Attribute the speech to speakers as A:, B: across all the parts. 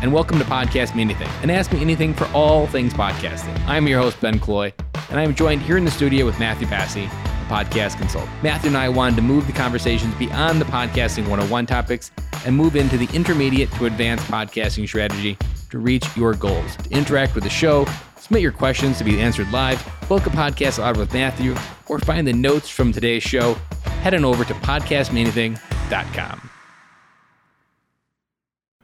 A: and welcome to Podcast Me Anything, and Ask Me Anything for all things podcasting. I'm your host, Ben Cloy, and I am joined here in the studio with Matthew Passy, a podcast consultant. Matthew and I wanted to move the conversations beyond the podcasting 101 topics and move into the intermediate to advanced podcasting strategy to reach your goals. To interact with the show, submit your questions to be answered live, book a podcast out with Matthew, or find the notes from today's show, head on over to podcastmeanything.com.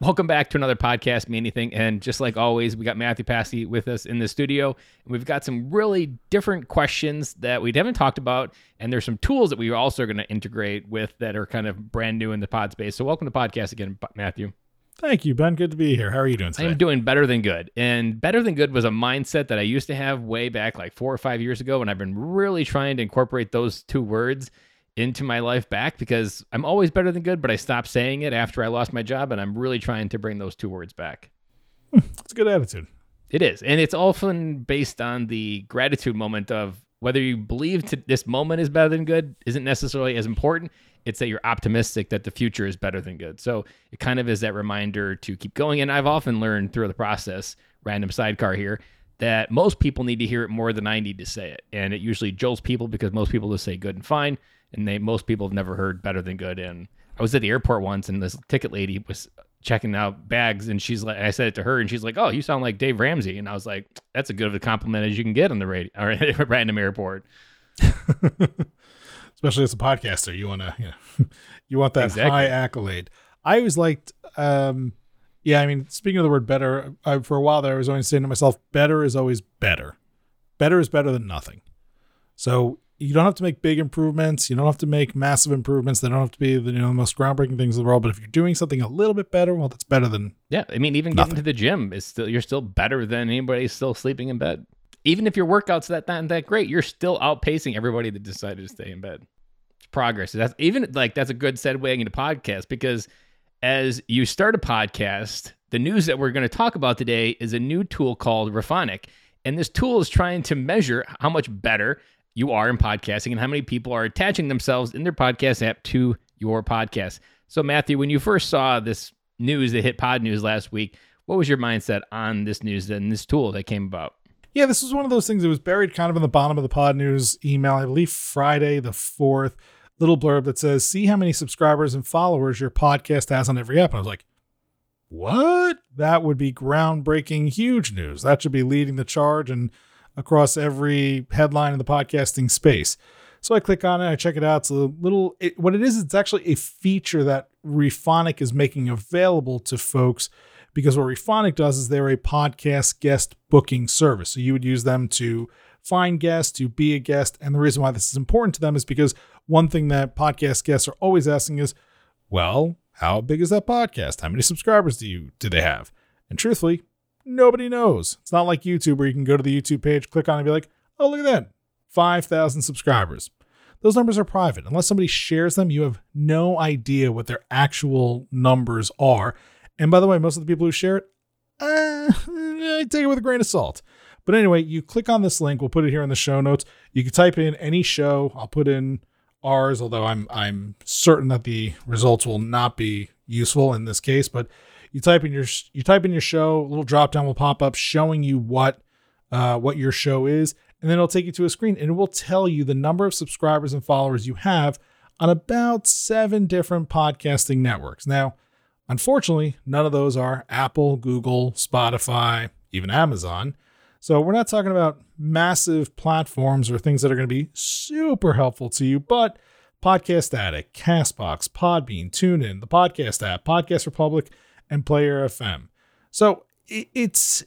A: Welcome back to another podcast, Me Anything. And just like always, we got Matthew Passy with us in the studio. And we've got some really different questions that we haven't talked about. And there's some tools that we are also going to integrate with that are kind of brand new in the pod space. So welcome to podcast again, Matthew.
B: Thank you, Ben. Good to be here. How are you doing today?
A: I'm doing better than good. And better than good was a mindset that I used to have way back like four or five years ago. And I've been really trying to incorporate those two words into my life back because I'm always better than good, but I stopped saying it after I lost my job. And I'm really trying to bring those two words back.
B: Hmm, it's a good attitude.
A: It is. And it's often based on the gratitude moment of whether you believe to this moment is better than good isn't necessarily as important. It's that you're optimistic that the future is better than good. So it kind of is that reminder to keep going. And I've often learned through the process, random sidecar here, that most people need to hear it more than I need to say it. And it usually jolts people because most people just say good and fine. And they most people have never heard better than good. And I was at the airport once and this ticket lady was checking out bags and she's like I said it to her and she's like, Oh, you sound like Dave Ramsey. And I was like, That's as good of a compliment as you can get on the radio or random airport.
B: Especially as a podcaster. You wanna you know you want that exactly. high accolade. I always liked um yeah, I mean, speaking of the word better, I, for a while there, I was always saying to myself, better is always better. Better is better than nothing. So you don't have to make big improvements. You don't have to make massive improvements. They don't have to be the you know the most groundbreaking things in the world. But if you're doing something a little bit better, well, that's better than
A: yeah. I mean, even nothing. getting to the gym is still you're still better than anybody still sleeping in bed. Even if your workouts that not that great, you're still outpacing everybody that decided to stay in bed. It's progress. That's even like that's a good segue into podcast because as you start a podcast, the news that we're going to talk about today is a new tool called Rephonic. And this tool is trying to measure how much better you are in podcasting and how many people are attaching themselves in their podcast app to your podcast. So, Matthew, when you first saw this news that hit Pod News last week, what was your mindset on this news and this tool that came about?
B: Yeah, this was one of those things that was buried kind of in the bottom of the Pod News email, I believe Friday the 4th. Little blurb that says, See how many subscribers and followers your podcast has on every app. And I was like, What? That would be groundbreaking, huge news. That should be leading the charge and across every headline in the podcasting space. So I click on it, I check it out. It's a little, it, what it is, it's actually a feature that Rephonic is making available to folks because what Rephonic does is they're a podcast guest booking service. So you would use them to find guests, to be a guest. And the reason why this is important to them is because one thing that podcast guests are always asking is, well, how big is that podcast? How many subscribers do you do they have? And truthfully, nobody knows. It's not like YouTube where you can go to the YouTube page, click on it, and be like, oh, look at that 5,000 subscribers. Those numbers are private. Unless somebody shares them, you have no idea what their actual numbers are. And by the way, most of the people who share it, uh, I take it with a grain of salt. But anyway, you click on this link. We'll put it here in the show notes. You can type in any show. I'll put in ours, although I'm I'm certain that the results will not be useful in this case. But you type in your you type in your show, a little drop down will pop up showing you what uh, what your show is, and then it'll take you to a screen and it will tell you the number of subscribers and followers you have on about seven different podcasting networks. Now, unfortunately, none of those are Apple, Google, Spotify, even Amazon. So we're not talking about massive platforms or things that are going to be super helpful to you, but Podcast Addict, Castbox, Podbean, TuneIn, the podcast app, Podcast Republic, and Player FM. So it's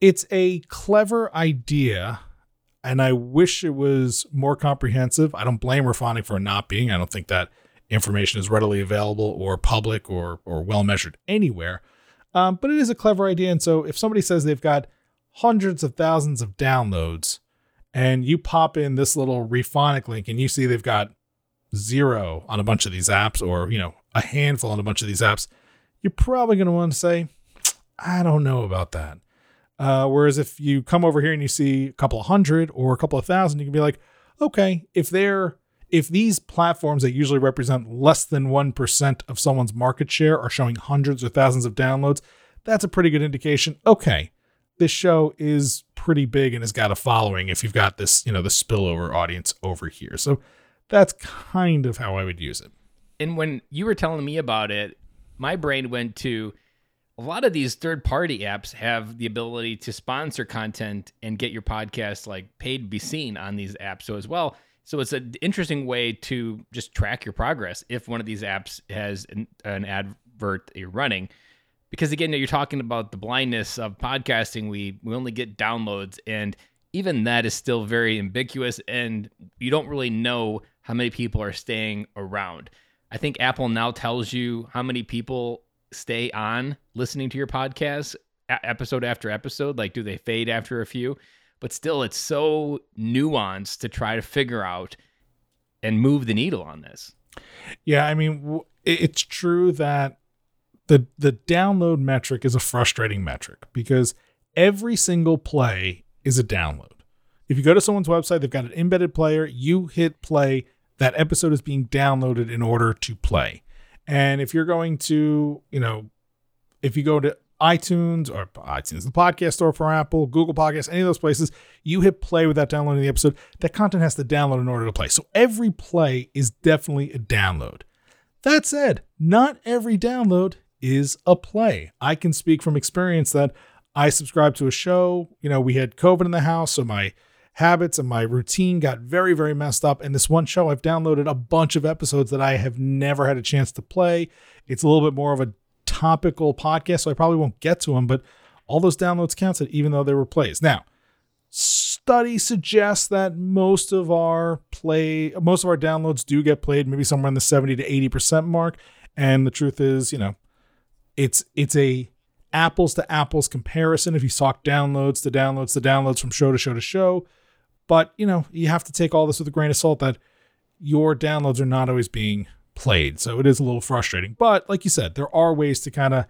B: it's a clever idea, and I wish it was more comprehensive. I don't blame Rephonic for not being. I don't think that information is readily available or public or or well measured anywhere. Um, but it is a clever idea, and so if somebody says they've got hundreds of thousands of downloads, and you pop in this little Rephonic link, and you see they've got zero on a bunch of these apps, or you know a handful on a bunch of these apps, you're probably going to want to say, I don't know about that. Uh, whereas if you come over here and you see a couple of hundred or a couple of thousand, you can be like, okay, if they're if these platforms that usually represent less than 1% of someone's market share are showing hundreds or thousands of downloads, that's a pretty good indication. Okay, this show is pretty big and has got a following if you've got this, you know, the spillover audience over here. So that's kind of how I would use it.
A: And when you were telling me about it, my brain went to a lot of these third party apps have the ability to sponsor content and get your podcast like paid to be seen on these apps. So as well so it's an interesting way to just track your progress if one of these apps has an, an advert you're running. Because again you're talking about the blindness of podcasting. We we only get downloads and even that is still very ambiguous and you don't really know how many people are staying around i think apple now tells you how many people stay on listening to your podcast episode after episode? Like, do they fade after a few? But still, it's so nuanced to try to figure out and move the needle on this.
B: Yeah, I mean, it's true that the the download metric is a frustrating metric because every single play is a download. If you go to someone's website, they've got an embedded player, you hit play, that episode is being downloaded in order to play. And if you're going to, you know, if you go to iTunes or iTunes, the podcast store for Apple, Google Podcasts, any of those places, you hit play without downloading the episode, that content has to download in order to play. So every play is definitely a download. That said, not every download is a play. I can speak from experience that I subscribed to a show. You know, we had COVID in the house, so my habits and my routine got very, very messed up. And this one show, I've downloaded a bunch of episodes that I have never had a chance to play. It's a little bit more of a topical podcast, so I probably won't get to them, but all those downloads counted, even though they were plays. Now, study suggests that most of our play, most of our downloads do get played, maybe somewhere in the 70 to 80% mark. And the truth is, you know, it's it's a apples to apples comparison if you talk downloads to downloads to downloads from show to show to show but, you know, you have to take all this with a grain of salt that your downloads are not always being played. So it is a little frustrating. But like you said, there are ways to kind of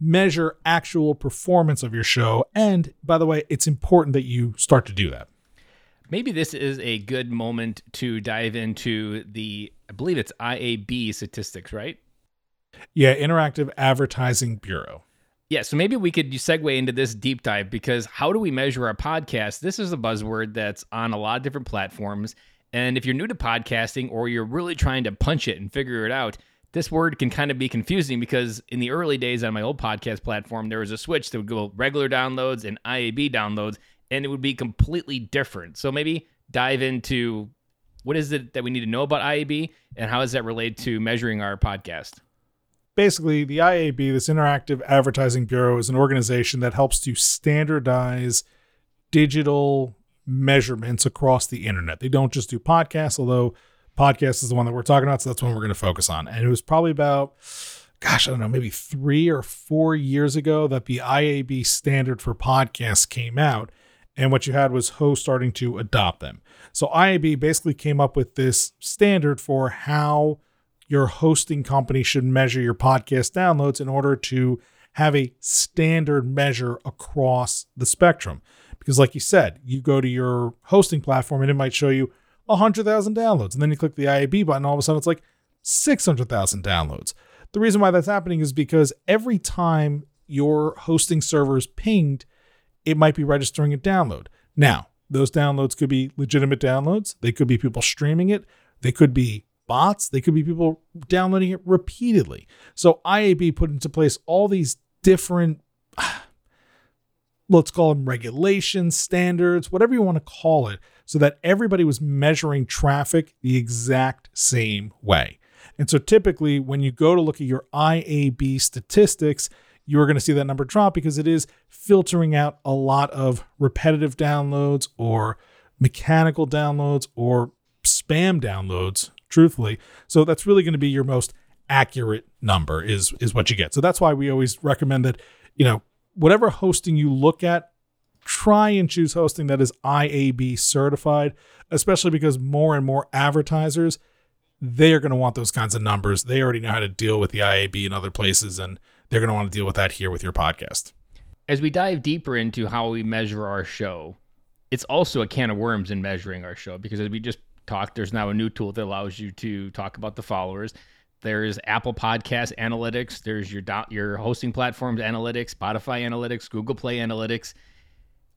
B: measure actual performance of your show. And by the way, it's important that you start to do that.
A: Maybe this is a good moment to dive into the, I believe it's IAB statistics, right?
B: Yeah, Interactive Advertising Bureau.
A: Yeah, so maybe we could segue into this deep dive because how do we measure our podcast? This is a buzzword that's on a lot of different platforms. And if you're new to podcasting or you're really trying to punch it and figure it out, this word can kind of be confusing because in the early days on my old podcast platform, there was a switch that would go regular downloads and IAB downloads, and it would be completely different. So maybe dive into what is it that we need to know about IAB and how does that relate to measuring our podcast?
B: Basically the IAB, this Interactive Advertising Bureau, is an organization that helps to standardize digital measurements across the internet. They don't just do podcasts, although podcast is the one that we're talking about, so that's one we're going to focus on. And it was probably about gosh, I don't know, maybe 3 or 4 years ago that the IAB standard for podcasts came out. And what you had was hosts starting to adopt them. So IAB basically came up with this standard for how your hosting company should measure your podcast downloads in order to have a standard measure across the spectrum. Because, like you said, you go to your hosting platform and it might show you 100,000 downloads. And then you click the IAB button, all of a sudden it's like 600,000 downloads. The reason why that's happening is because every time your hosting server is pinged, it might be registering a download. Now, those downloads could be legitimate downloads, they could be people streaming it, they could be bots, they could be people downloading it repeatedly. So IAB put into place all these different, let's call them regulations, standards, whatever you want to call it, so that everybody was measuring traffic the exact same way. And so typically, when you go to look at your IAB statistics, you're going to see that number drop because it is filtering out a lot of repetitive downloads or mechanical downloads or spam downloads truthfully. So that's really going to be your most accurate number is is what you get. So that's why we always recommend that, you know, whatever hosting you look at, try and choose hosting that is IAB certified, especially because more and more advertisers they are going to want those kinds of numbers. They already know how to deal with the IAB in other places and they're going to want to deal with that here with your podcast.
A: As we dive deeper into how we measure our show, it's also a can of worms in measuring our show because as we just Talk, there's now a new tool that allows you to talk about the followers. There's Apple Podcast Analytics. There's your your hosting platforms analytics, Spotify Analytics, Google Play Analytics.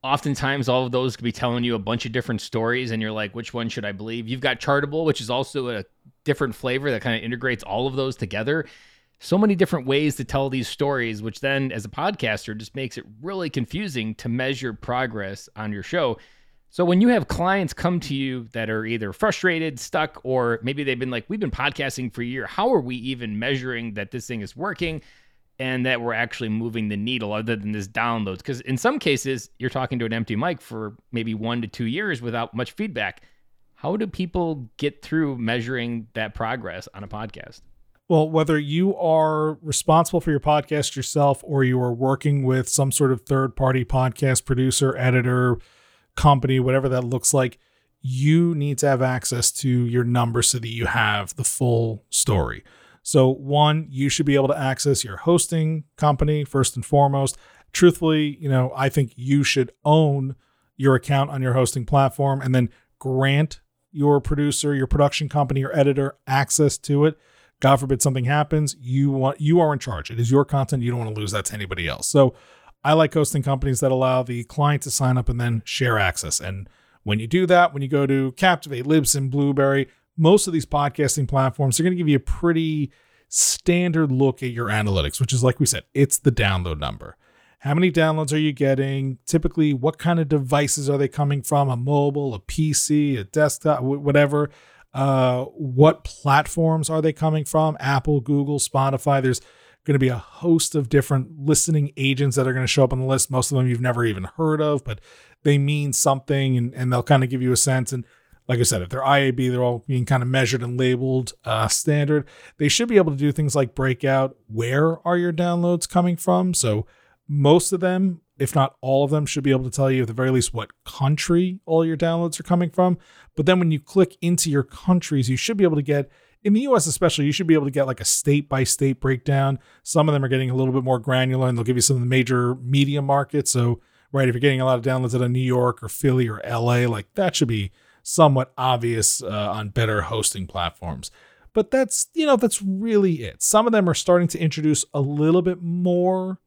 A: Oftentimes, all of those could be telling you a bunch of different stories, and you're like, which one should I believe? You've got Chartable, which is also a different flavor that kind of integrates all of those together. So many different ways to tell these stories, which then, as a podcaster, just makes it really confusing to measure progress on your show. So when you have clients come to you that are either frustrated, stuck, or maybe they've been like, we've been podcasting for a year. How are we even measuring that this thing is working and that we're actually moving the needle other than this downloads? Because in some cases, you're talking to an empty mic for maybe one to two years without much feedback. How do people get through measuring that progress on a podcast?
B: Well, whether you are responsible for your podcast yourself or you are working with some sort of third party podcast producer, editor, company, whatever that looks like, you need to have access to your numbers so that you have the full story. So, one, you should be able to access your hosting company first and foremost. Truthfully, you know, I think you should own your account on your hosting platform and then grant your producer, your production company, your editor access to it. God forbid something happens, you want you are in charge. It is your content. You don't want to lose that to anybody else. So I like hosting companies that allow the client to sign up and then share access. And when you do that, when you go to Captivate, Libsyn, Blubrry, most of these podcasting platforms are going to give you a pretty standard look at your analytics, which is like we said, it's the download number. How many downloads are you getting? Typically, what kind of devices are they coming from? A mobile, a PC, a desktop, whatever. Uh, what platforms are they coming from? Apple, Google, Spotify. There's going to be a host of different listening agents that are going to show up on the list. Most of them you've never even heard of, but they mean something and, and they'll kind of give you a sense. And like I said, if they're IAB, they're all being kind of measured and labeled uh, standard. They should be able to do things like break out where are your downloads coming from. So most of them, if not all of them, should be able to tell you at the very least what country all your downloads are coming from. But then when you click into your countries, you should be able to get in the US especially, you should be able to get like a state by state breakdown. Some of them are getting a little bit more granular and they'll give you some of the major media markets. So, right, if you're getting a lot of downloads out of New York or Philly or LA, like that should be somewhat obvious uh, on better hosting platforms. But that's, you know, that's really it. Some of them are starting to introduce a little bit more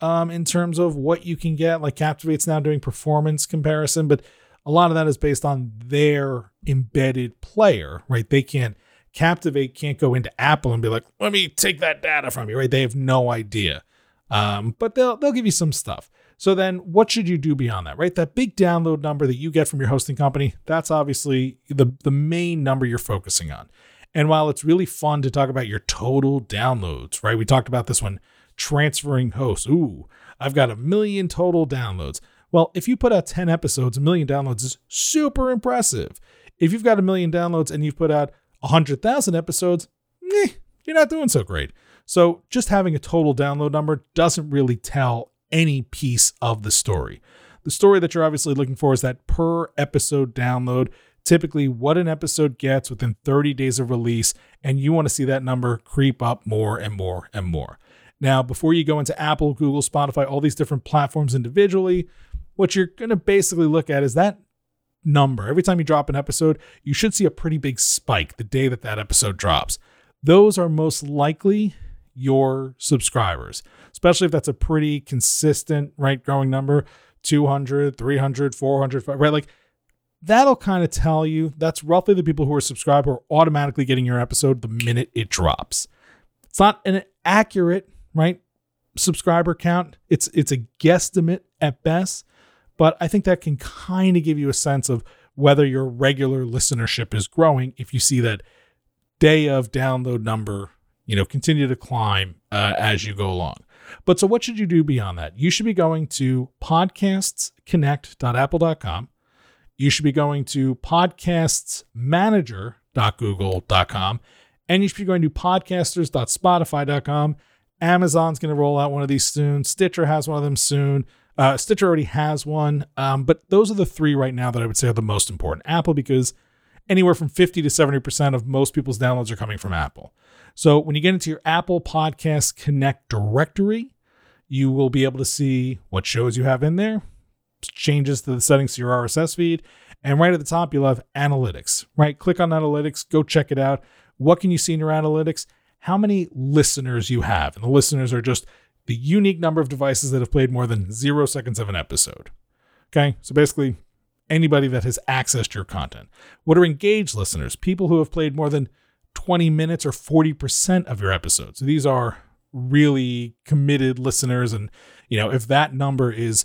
B: um, in terms of what you can get. Like Captivate's now doing performance comparison, but a lot of that is based on their embedded player, right? They can't Captivate can't go into Apple and be like, "Let me take that data from you," right? They have no idea. Um, but they'll they'll give you some stuff. So then, what should you do beyond that, right? That big download number that you get from your hosting company, that's obviously the the main number you're focusing on. And while it's really fun to talk about your total downloads, right? We talked about this one transferring hosts. Ooh, I've got a million total downloads. Well, if you put out 10 episodes, a million downloads is super impressive. If you've got a million downloads and you've put out 100,000 episodes, eh, you're not doing so great. So just having a total download number doesn't really tell any piece of the story. The story that you're obviously looking for is that per episode download, typically what an episode gets within 30 days of release, and you want to see that number creep up more and more and more. Now, before you go into Apple, Google, Spotify, all these different platforms individually, what you're going to basically look at is that number. Every time you drop an episode, you should see a pretty big spike the day that that episode drops. Those are most likely your subscribers, especially if that's a pretty consistent, right, growing number 200, 300, 400, right? Like that'll kind of tell you that's roughly the people who are subscribed who are automatically getting your episode the minute it drops. It's not an accurate, right, subscriber count. It's it's a guesstimate at best, but I think that can kind of give you a sense of whether your regular listenership is growing if you see that day of download number, you know, continue to climb uh, as you go along. But so what should you do beyond that? You should be going to podcastsconnect.apple.com. You should be going to podcastsmanager.google.com and you should be going to podcasters.spotify.com. Amazon's going to roll out one of these soon. Stitcher has one of them soon. Uh, Stitcher already has one, um, but those are the three right now that I would say are the most important. Apple, because anywhere from 50 to 70% of most people's downloads are coming from Apple. So when you get into your Apple Podcast Connect directory, you will be able to see what shows you have in there, changes to the settings to your RSS feed. And right at the top, you'll have analytics, right? Click on analytics, go check it out. What can you see in your analytics? How many listeners you have. And the listeners are just the unique number of devices that have played more than zero seconds of an episode. Okay. So basically, anybody that has accessed your content. What are engaged listeners? People who have played more than 20 minutes or 40% of your episodes. So these are really committed listeners. And, you know, if that number is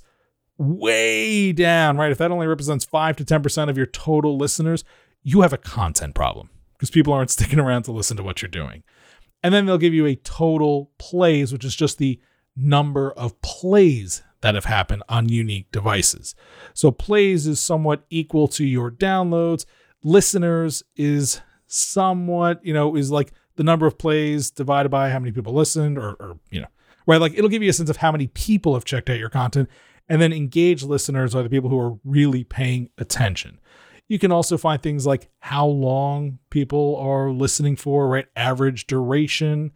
B: way down, right? If that only represents 5 to 10% of your total listeners, you have a content problem because people aren't sticking around to listen to what you're doing. And then they'll give you a total plays, which is just the number of plays that have happened on unique devices. So plays is somewhat equal to your downloads. Listeners is somewhat, you know, is like the number of plays divided by how many people listened or, or you know, right? Like it'll give you a sense of how many people have checked out your content. And then engaged listeners are the people who are really paying attention. You can also find things like how long people are listening for, right? Average duration.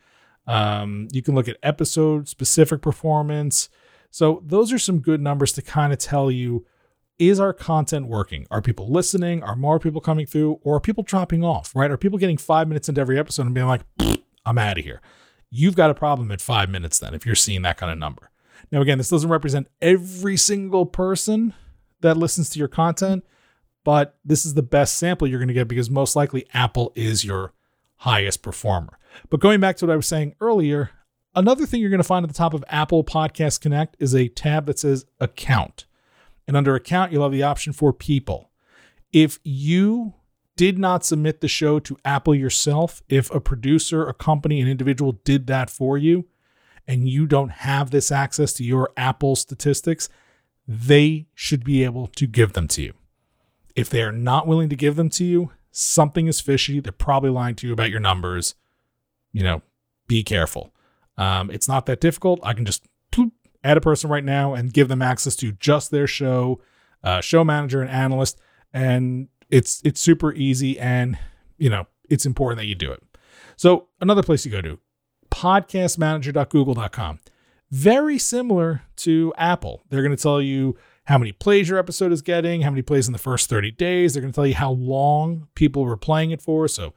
B: Um, you can look at episode specific performance. So, those are some good numbers to kind of tell you is our content working? Are people listening? Are more people coming through? Or are people dropping off, right? Are people getting five minutes into every episode and being like, I'm out of here? You've got a problem at five minutes then if you're seeing that kind of number. Now, again, this doesn't represent every single person that listens to your content, but this is the best sample you're going to get because most likely Apple is your highest performer. But going back to what I was saying earlier, another thing you're going to find at the top of Apple Podcast Connect is a tab that says Account. And under Account, you'll have the option for People. If you did not submit the show to Apple yourself, if a producer, a company, an individual did that for you, and you don't have this access to your Apple statistics, they should be able to give them to you. If they are not willing to give them to you, something is fishy. They're probably lying to you about your numbers. You know, be careful. Um, it's not that difficult. I can just add a person right now and give them access to just their show, uh, show manager and analyst, and it's it's super easy. And you know, it's important that you do it. So another place you go to, podcastmanager.google.com. Very similar to Apple. They're going to tell you how many plays your episode is getting, how many plays in the first 30 days. They're going to tell you how long people were playing it for. So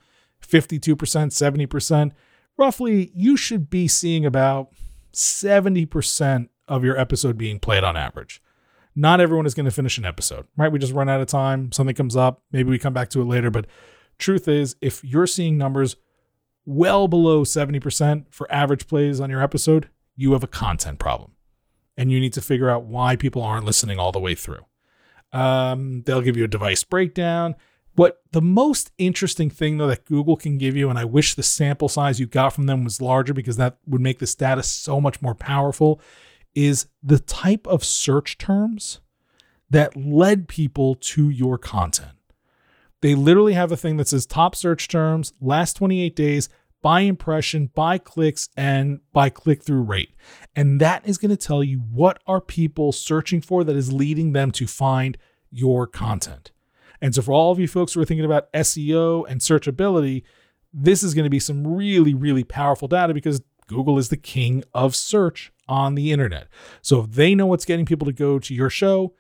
B: 52%, 70%. Roughly, you should be seeing about 70% of your episode being played on average. Not everyone is going to finish an episode, right? We just run out of time. Something comes up. Maybe we come back to it later. But truth is, if you're seeing numbers well below 70% for average plays on your episode, you have a content problem and you need to figure out why people aren't listening all the way through. Um, they'll give you a device breakdown. What the most interesting thing though that Google can give you, and I wish the sample size you got from them was larger because that would make this data so much more powerful, is the type of search terms that led people to your content. They literally have a thing that says top search terms, last 28 days, by impression, by clicks, and by click through rate. And that is going to tell you what are people searching for that is leading them to find your content. And so, for all of you folks who are thinking about SEO and searchability, this is going to be some really, really powerful data because Google is the king of search on the internet. So, if they know what's getting people to go to your show,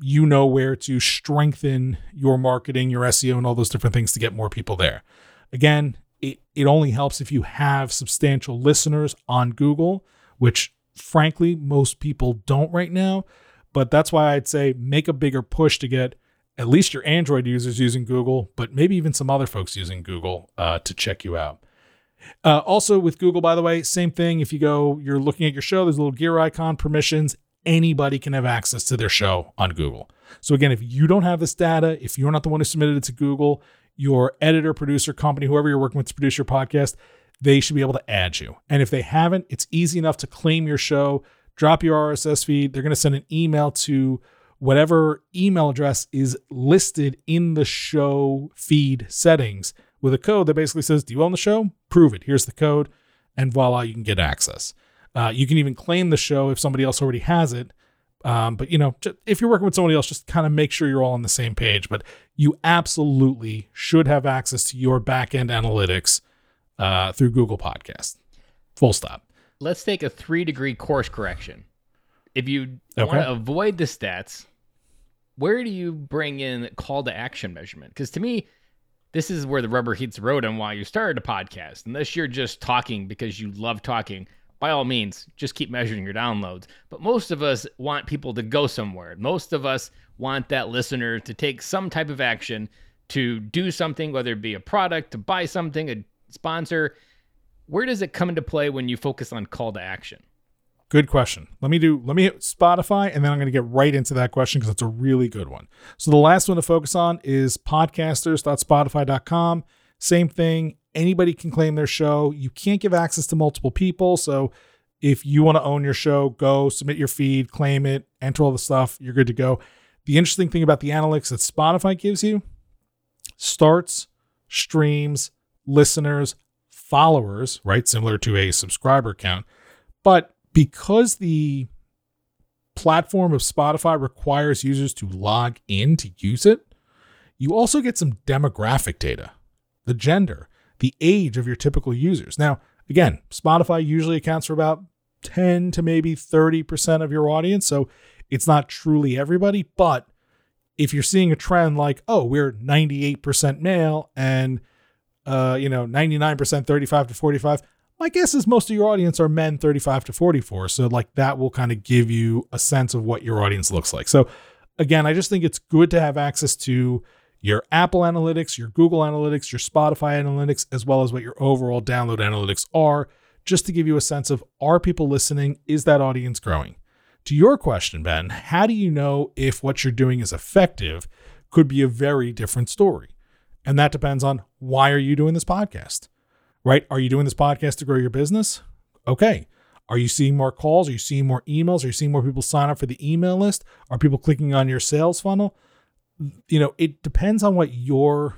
B: you know where to strengthen your marketing, your SEO, and all those different things to get more people there. Again, it, it only helps if you have substantial listeners on Google, which frankly, most people don't right now. But that's why I'd say make a bigger push to get at least your Android users using Google, but maybe even some other folks using Google uh, to check you out. Uh, also, with Google, by the way, same thing. If you go, you're looking at your show, there's a little gear icon, permissions. Anybody can have access to their show on Google. So, again, if you don't have this data, if you're not the one who submitted it to Google, your editor, producer, company, whoever you're working with to produce your podcast, they should be able to add you. And if they haven't, it's easy enough to claim your show, drop your RSS feed. They're going to send an email to whatever email address is listed in the show feed settings with a code that basically says, Do you own the show? Prove it. Here's the code. And voila, you can get access. Uh, you can even claim the show if somebody else already has it um, but you know, if you're working with somebody else, just kind of make sure you're all on the same page. But you absolutely should have access to your backend analytics uh, through Google Podcast. Full stop.
A: Let's take a three degree course correction. If you okay. want to avoid the stats, where do you bring in call to action measurement? Because to me, this is where the rubber hits the road on why you started a podcast. Unless you're just talking because you love talking, by all means, just keep measuring your downloads. But most of us want people to go somewhere. Most of us want that listener to take some type of action to do something, whether it be a product, to buy something, a sponsor. Where does it come into play when you focus on call to action?
B: Good question. Let me do let me hit Spotify and then I'm going to get right into that question because it's a really good one. So the last one to focus on is podcasters.spotify.com. Same thing. Anybody can claim their show. You can't give access to multiple people. So if you want to own your show, go submit your feed, claim it, enter all the stuff, you're good to go. The interesting thing about the analytics that Spotify gives you starts, streams, listeners, followers, right? Similar to a subscriber count. But because the platform of Spotify requires users to log in to use it, you also get some demographic data, the gender, the age of your typical users. Now, again, Spotify usually accounts for about 10 to maybe 30% of your audience. So it's not truly everybody. But if you're seeing a trend like, oh, we're 98% male and, uh, you know, 99% 35 to 45, my guess is most of your audience are men 35 to 44. So, like, that will kind of give you a sense of what your audience looks like. So, again, I just think it's good to have access to your Apple analytics, your Google analytics, your Spotify analytics, as well as what your overall download analytics are, just to give you a sense of are people listening? Is that audience growing? To your question, Ben, how do you know if what you're doing is effective? Could be a very different story. And that depends on why are you doing this podcast? right? Are you doing this podcast to grow your business? Okay. Are you seeing more calls? Are you seeing more emails? Are you seeing more people sign up for the email list? Are people clicking on your sales funnel? You know, it depends on what your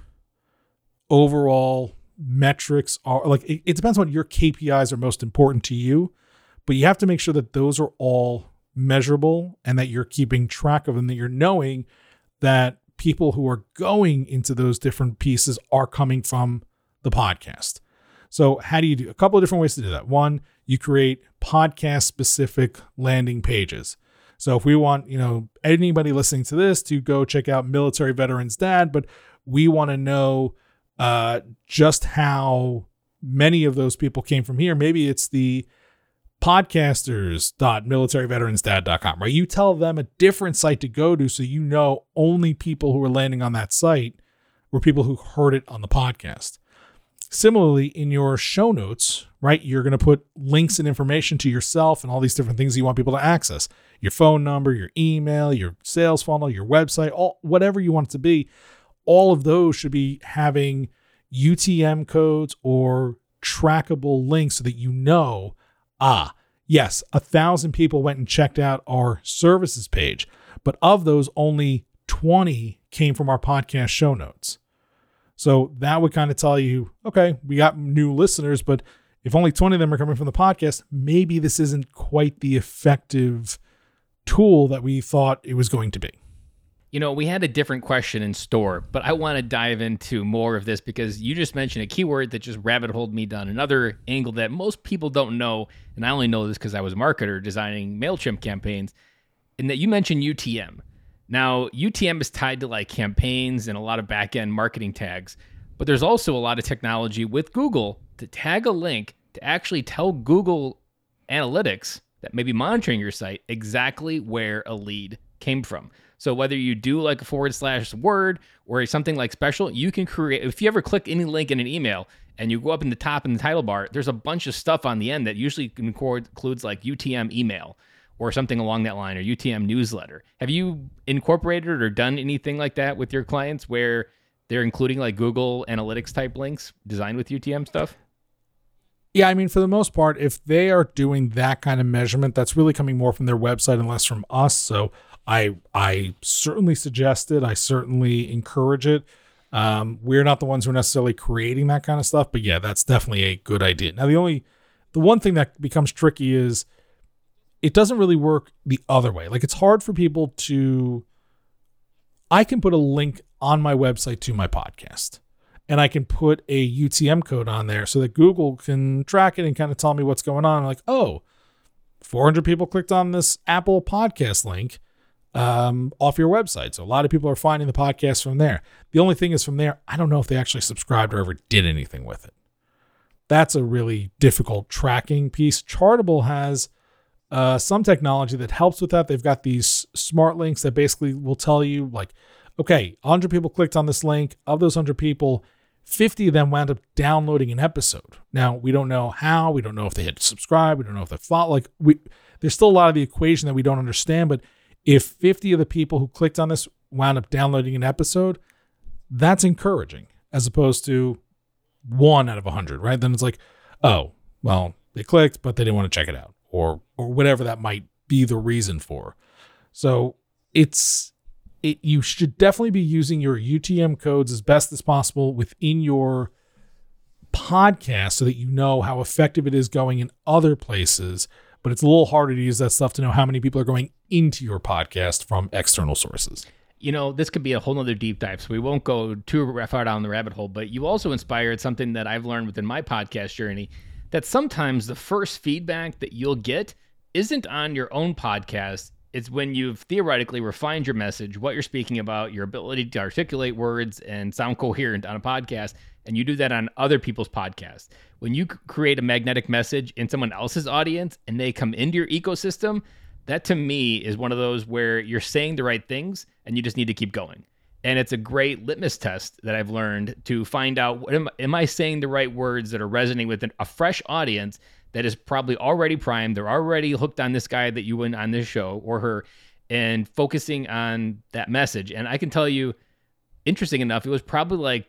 B: overall metrics are. Like, it, it depends on what your KPIs are most important to you, but you have to make sure that those are all measurable and that you're keeping track of them, that you're knowing that people who are going into those different pieces are coming from the podcast. So, how do you do a couple of different ways to do that? One, you create podcast specific landing pages. So, if we want, you know, anybody listening to this to go check out Military Veterans Dad, but we want to know uh, just how many of those people came from here. Maybe it's the podcasters.militaryveteransdad.com, right? You tell them a different site to go to so you know only people who are landing on that site were people who heard it on the podcast. Similarly, in your show notes, right, you're going to put links and information to yourself and all these different things you want people to access your phone number, your email, your sales funnel, your website, all whatever you want it to be. All of those should be having UTM codes or trackable links so that you know, ah, yes, a thousand people went and checked out our services page, but of those, only 20 came from our podcast show notes. So that would kind of tell you, okay, we got new listeners, but if only 20 of them are coming from the podcast, maybe this isn't quite the effective tool that we thought it was going to be.
A: You know, we had a different question in store, but I want to dive into more of this because you just mentioned a keyword that just rabbit holed me down another angle that most people don't know. And I only know this because I was a marketer designing MailChimp campaigns, and that you mentioned UTM. Now, UTM is tied to like campaigns and a lot of back end marketing tags, but there's also a lot of technology with Google to tag a link to actually tell Google Analytics that may be monitoring your site exactly where a lead came from. So whether you do like a forward slash word or something like special, you can create. If you ever click any link in an email and you go up in the top in the title bar, there's a bunch of stuff on the end that usually includes like UTM email or something along that line or UTM newsletter. Have you incorporated or done anything like that with your clients where they're including like Google Analytics type links designed with UTM stuff?
B: Yeah, I mean, for the most part, if they are doing that kind of measurement, that's really coming more from their website and less from us. So I I certainly suggest it. I certainly encourage it. Um, we're not the ones who are necessarily creating that kind of stuff, but yeah, that's definitely a good idea. Now, the only the one thing that becomes tricky is it doesn't really work the other way. Like it's hard for people to I can put a link on my website to my podcast and I can put a UTM code on there so that Google can track it and kind of tell me what's going on. like, oh, 400 people clicked on this Apple podcast link. um, off your website. So a lot of people are finding the podcast from there. The only thing is from there, I don't know if they actually subscribed or ever did anything with it. That's a really difficult tracking piece. Chartable has uh, some technology that helps with that. They've got these smart links that basically will tell you, like, okay, 100 people clicked on this link. Of those 100 people, 50 of them wound up downloading an episode. Now, we don't know how. We don't know if they hit subscribe. We don't know if they follow. Like, we, there's still a lot of the equation that we don't understand, but if 50 of the people who clicked on this wound up downloading an episode, that's encouraging as opposed to one out of 100, right? Then it's like, oh, well, they clicked, but they didn't want to check it out or or whatever that might be the reason for. So it's it you should definitely be using your UTM codes as best as possible within your podcast so that you know how effective it is going in other places but it's a little harder to use that stuff to know how many people are going into your podcast from external sources.
A: You know, this could be a whole nother deep dive, so we won't go too far down the rabbit hole, but you also inspired something that I've learned within my podcast journey that sometimes the first feedback that you'll get isn't on your own podcast. It's when you've theoretically refined your message, what you're speaking about, your ability to articulate words and sound coherent on a podcast, and you do that on other people's podcasts. When you create a magnetic message in someone else's audience and they come into your ecosystem, that to me is one of those where you're saying the right things and you just need to keep going. And it's a great litmus test that I've learned to find out am, am I saying the right words that are resonating with an, a fresh audience that is probably already primed. They're already hooked on this guy that you went on this show or her and focusing on that message. And I can tell you, interesting enough, it was probably like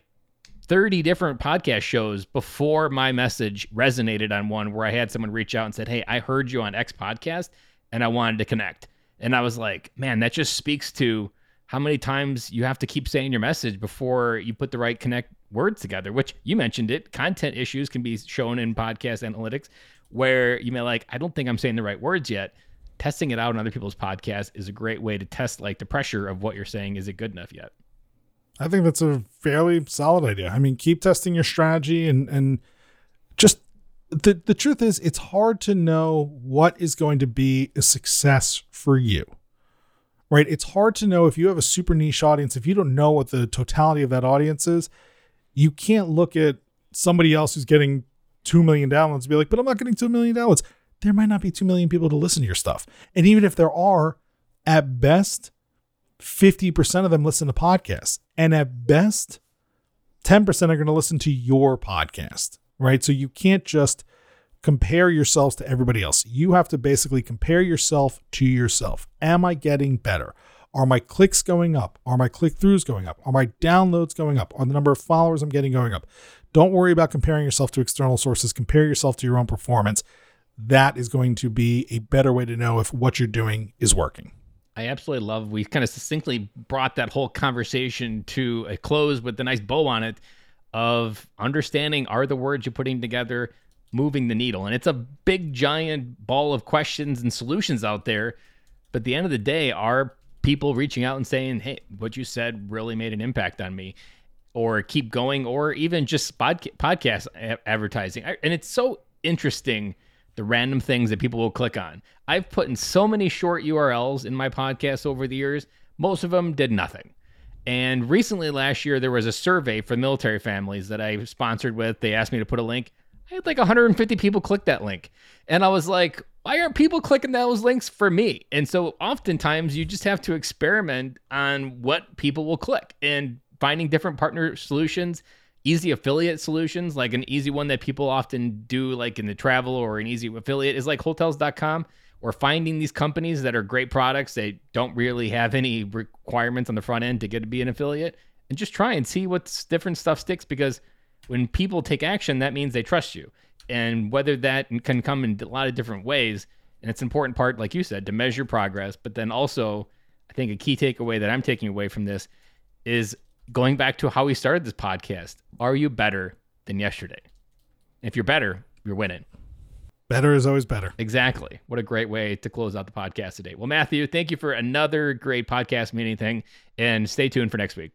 A: 30 different podcast shows before my message resonated on one where I had someone reach out and said, Hey, I heard you on X podcast and I wanted to connect. And I was like, man, that just speaks to how many times you have to keep saying your message before you put the right connect words together, which you mentioned it. Content issues can be shown in podcast analytics where you may like, I don't think I'm saying the right words yet. Testing it out on other people's podcasts is a great way to test like the pressure of what you're saying. Is it good enough yet?
B: I think that's a fairly solid idea. I mean, keep testing your strategy and and just the the truth is it's hard to know what is going to be a success for you. Right? It's hard to know if you have a super niche audience, if you don't know what the totality of that audience is, you can't look at somebody else who's getting 2 million downloads be like, "But I'm not getting 2 million downloads." There might not be 2 million people to listen to your stuff. And even if there are, at best 50% of them listen to podcasts. And at best, 10% are going to listen to your podcast, right? So you can't just compare yourselves to everybody else. You have to basically compare yourself to yourself. Am I getting better? Are my clicks going up? Are my click throughs going up? Are my downloads going up? Are the number of followers I'm getting going up? Don't worry about comparing yourself to external sources. Compare yourself to your own performance. That is going to be a better way to know if what you're doing is working.
A: I absolutely love. We kind of succinctly brought that whole conversation to a close with the nice bow on it of understanding are the words you're putting together moving the needle. And it's a big, giant ball of questions and solutions out there. But at the end of the day, are people reaching out and saying, hey, what you said really made an impact on me? Or keep going, or even just podca- podcast advertising. And it's so interesting the random things that people will click on. I've put in so many short URLs in my podcast over the years. Most of them did nothing. And recently, last year, there was a survey for military families that I sponsored with. They asked me to put a link. I had like 150 people click that link. And I was like, why aren't people clicking those links for me? And so oftentimes you just have to experiment on what people will click and finding different partner solutions easy affiliate solutions, like an easy one that people often do, like in the travel or an easy affiliate, is like hotels.com or finding these companies that are great products. They don't really have any requirements on the front end to get to be an affiliate and just try and see what different stuff sticks because when people take action, that means they trust you. And whether that can come in a lot of different ways, and it's an important part, like you said, to measure progress. But then also, I think a key takeaway that I'm taking away from this is going back to how we started this podcast, are you better than yesterday? If you're better, you're winning.
B: Better is always better.
A: Exactly. What a great way to close out the podcast today. Well, Matthew, thank you for another great Podcast Me Anything, and stay tuned for next week.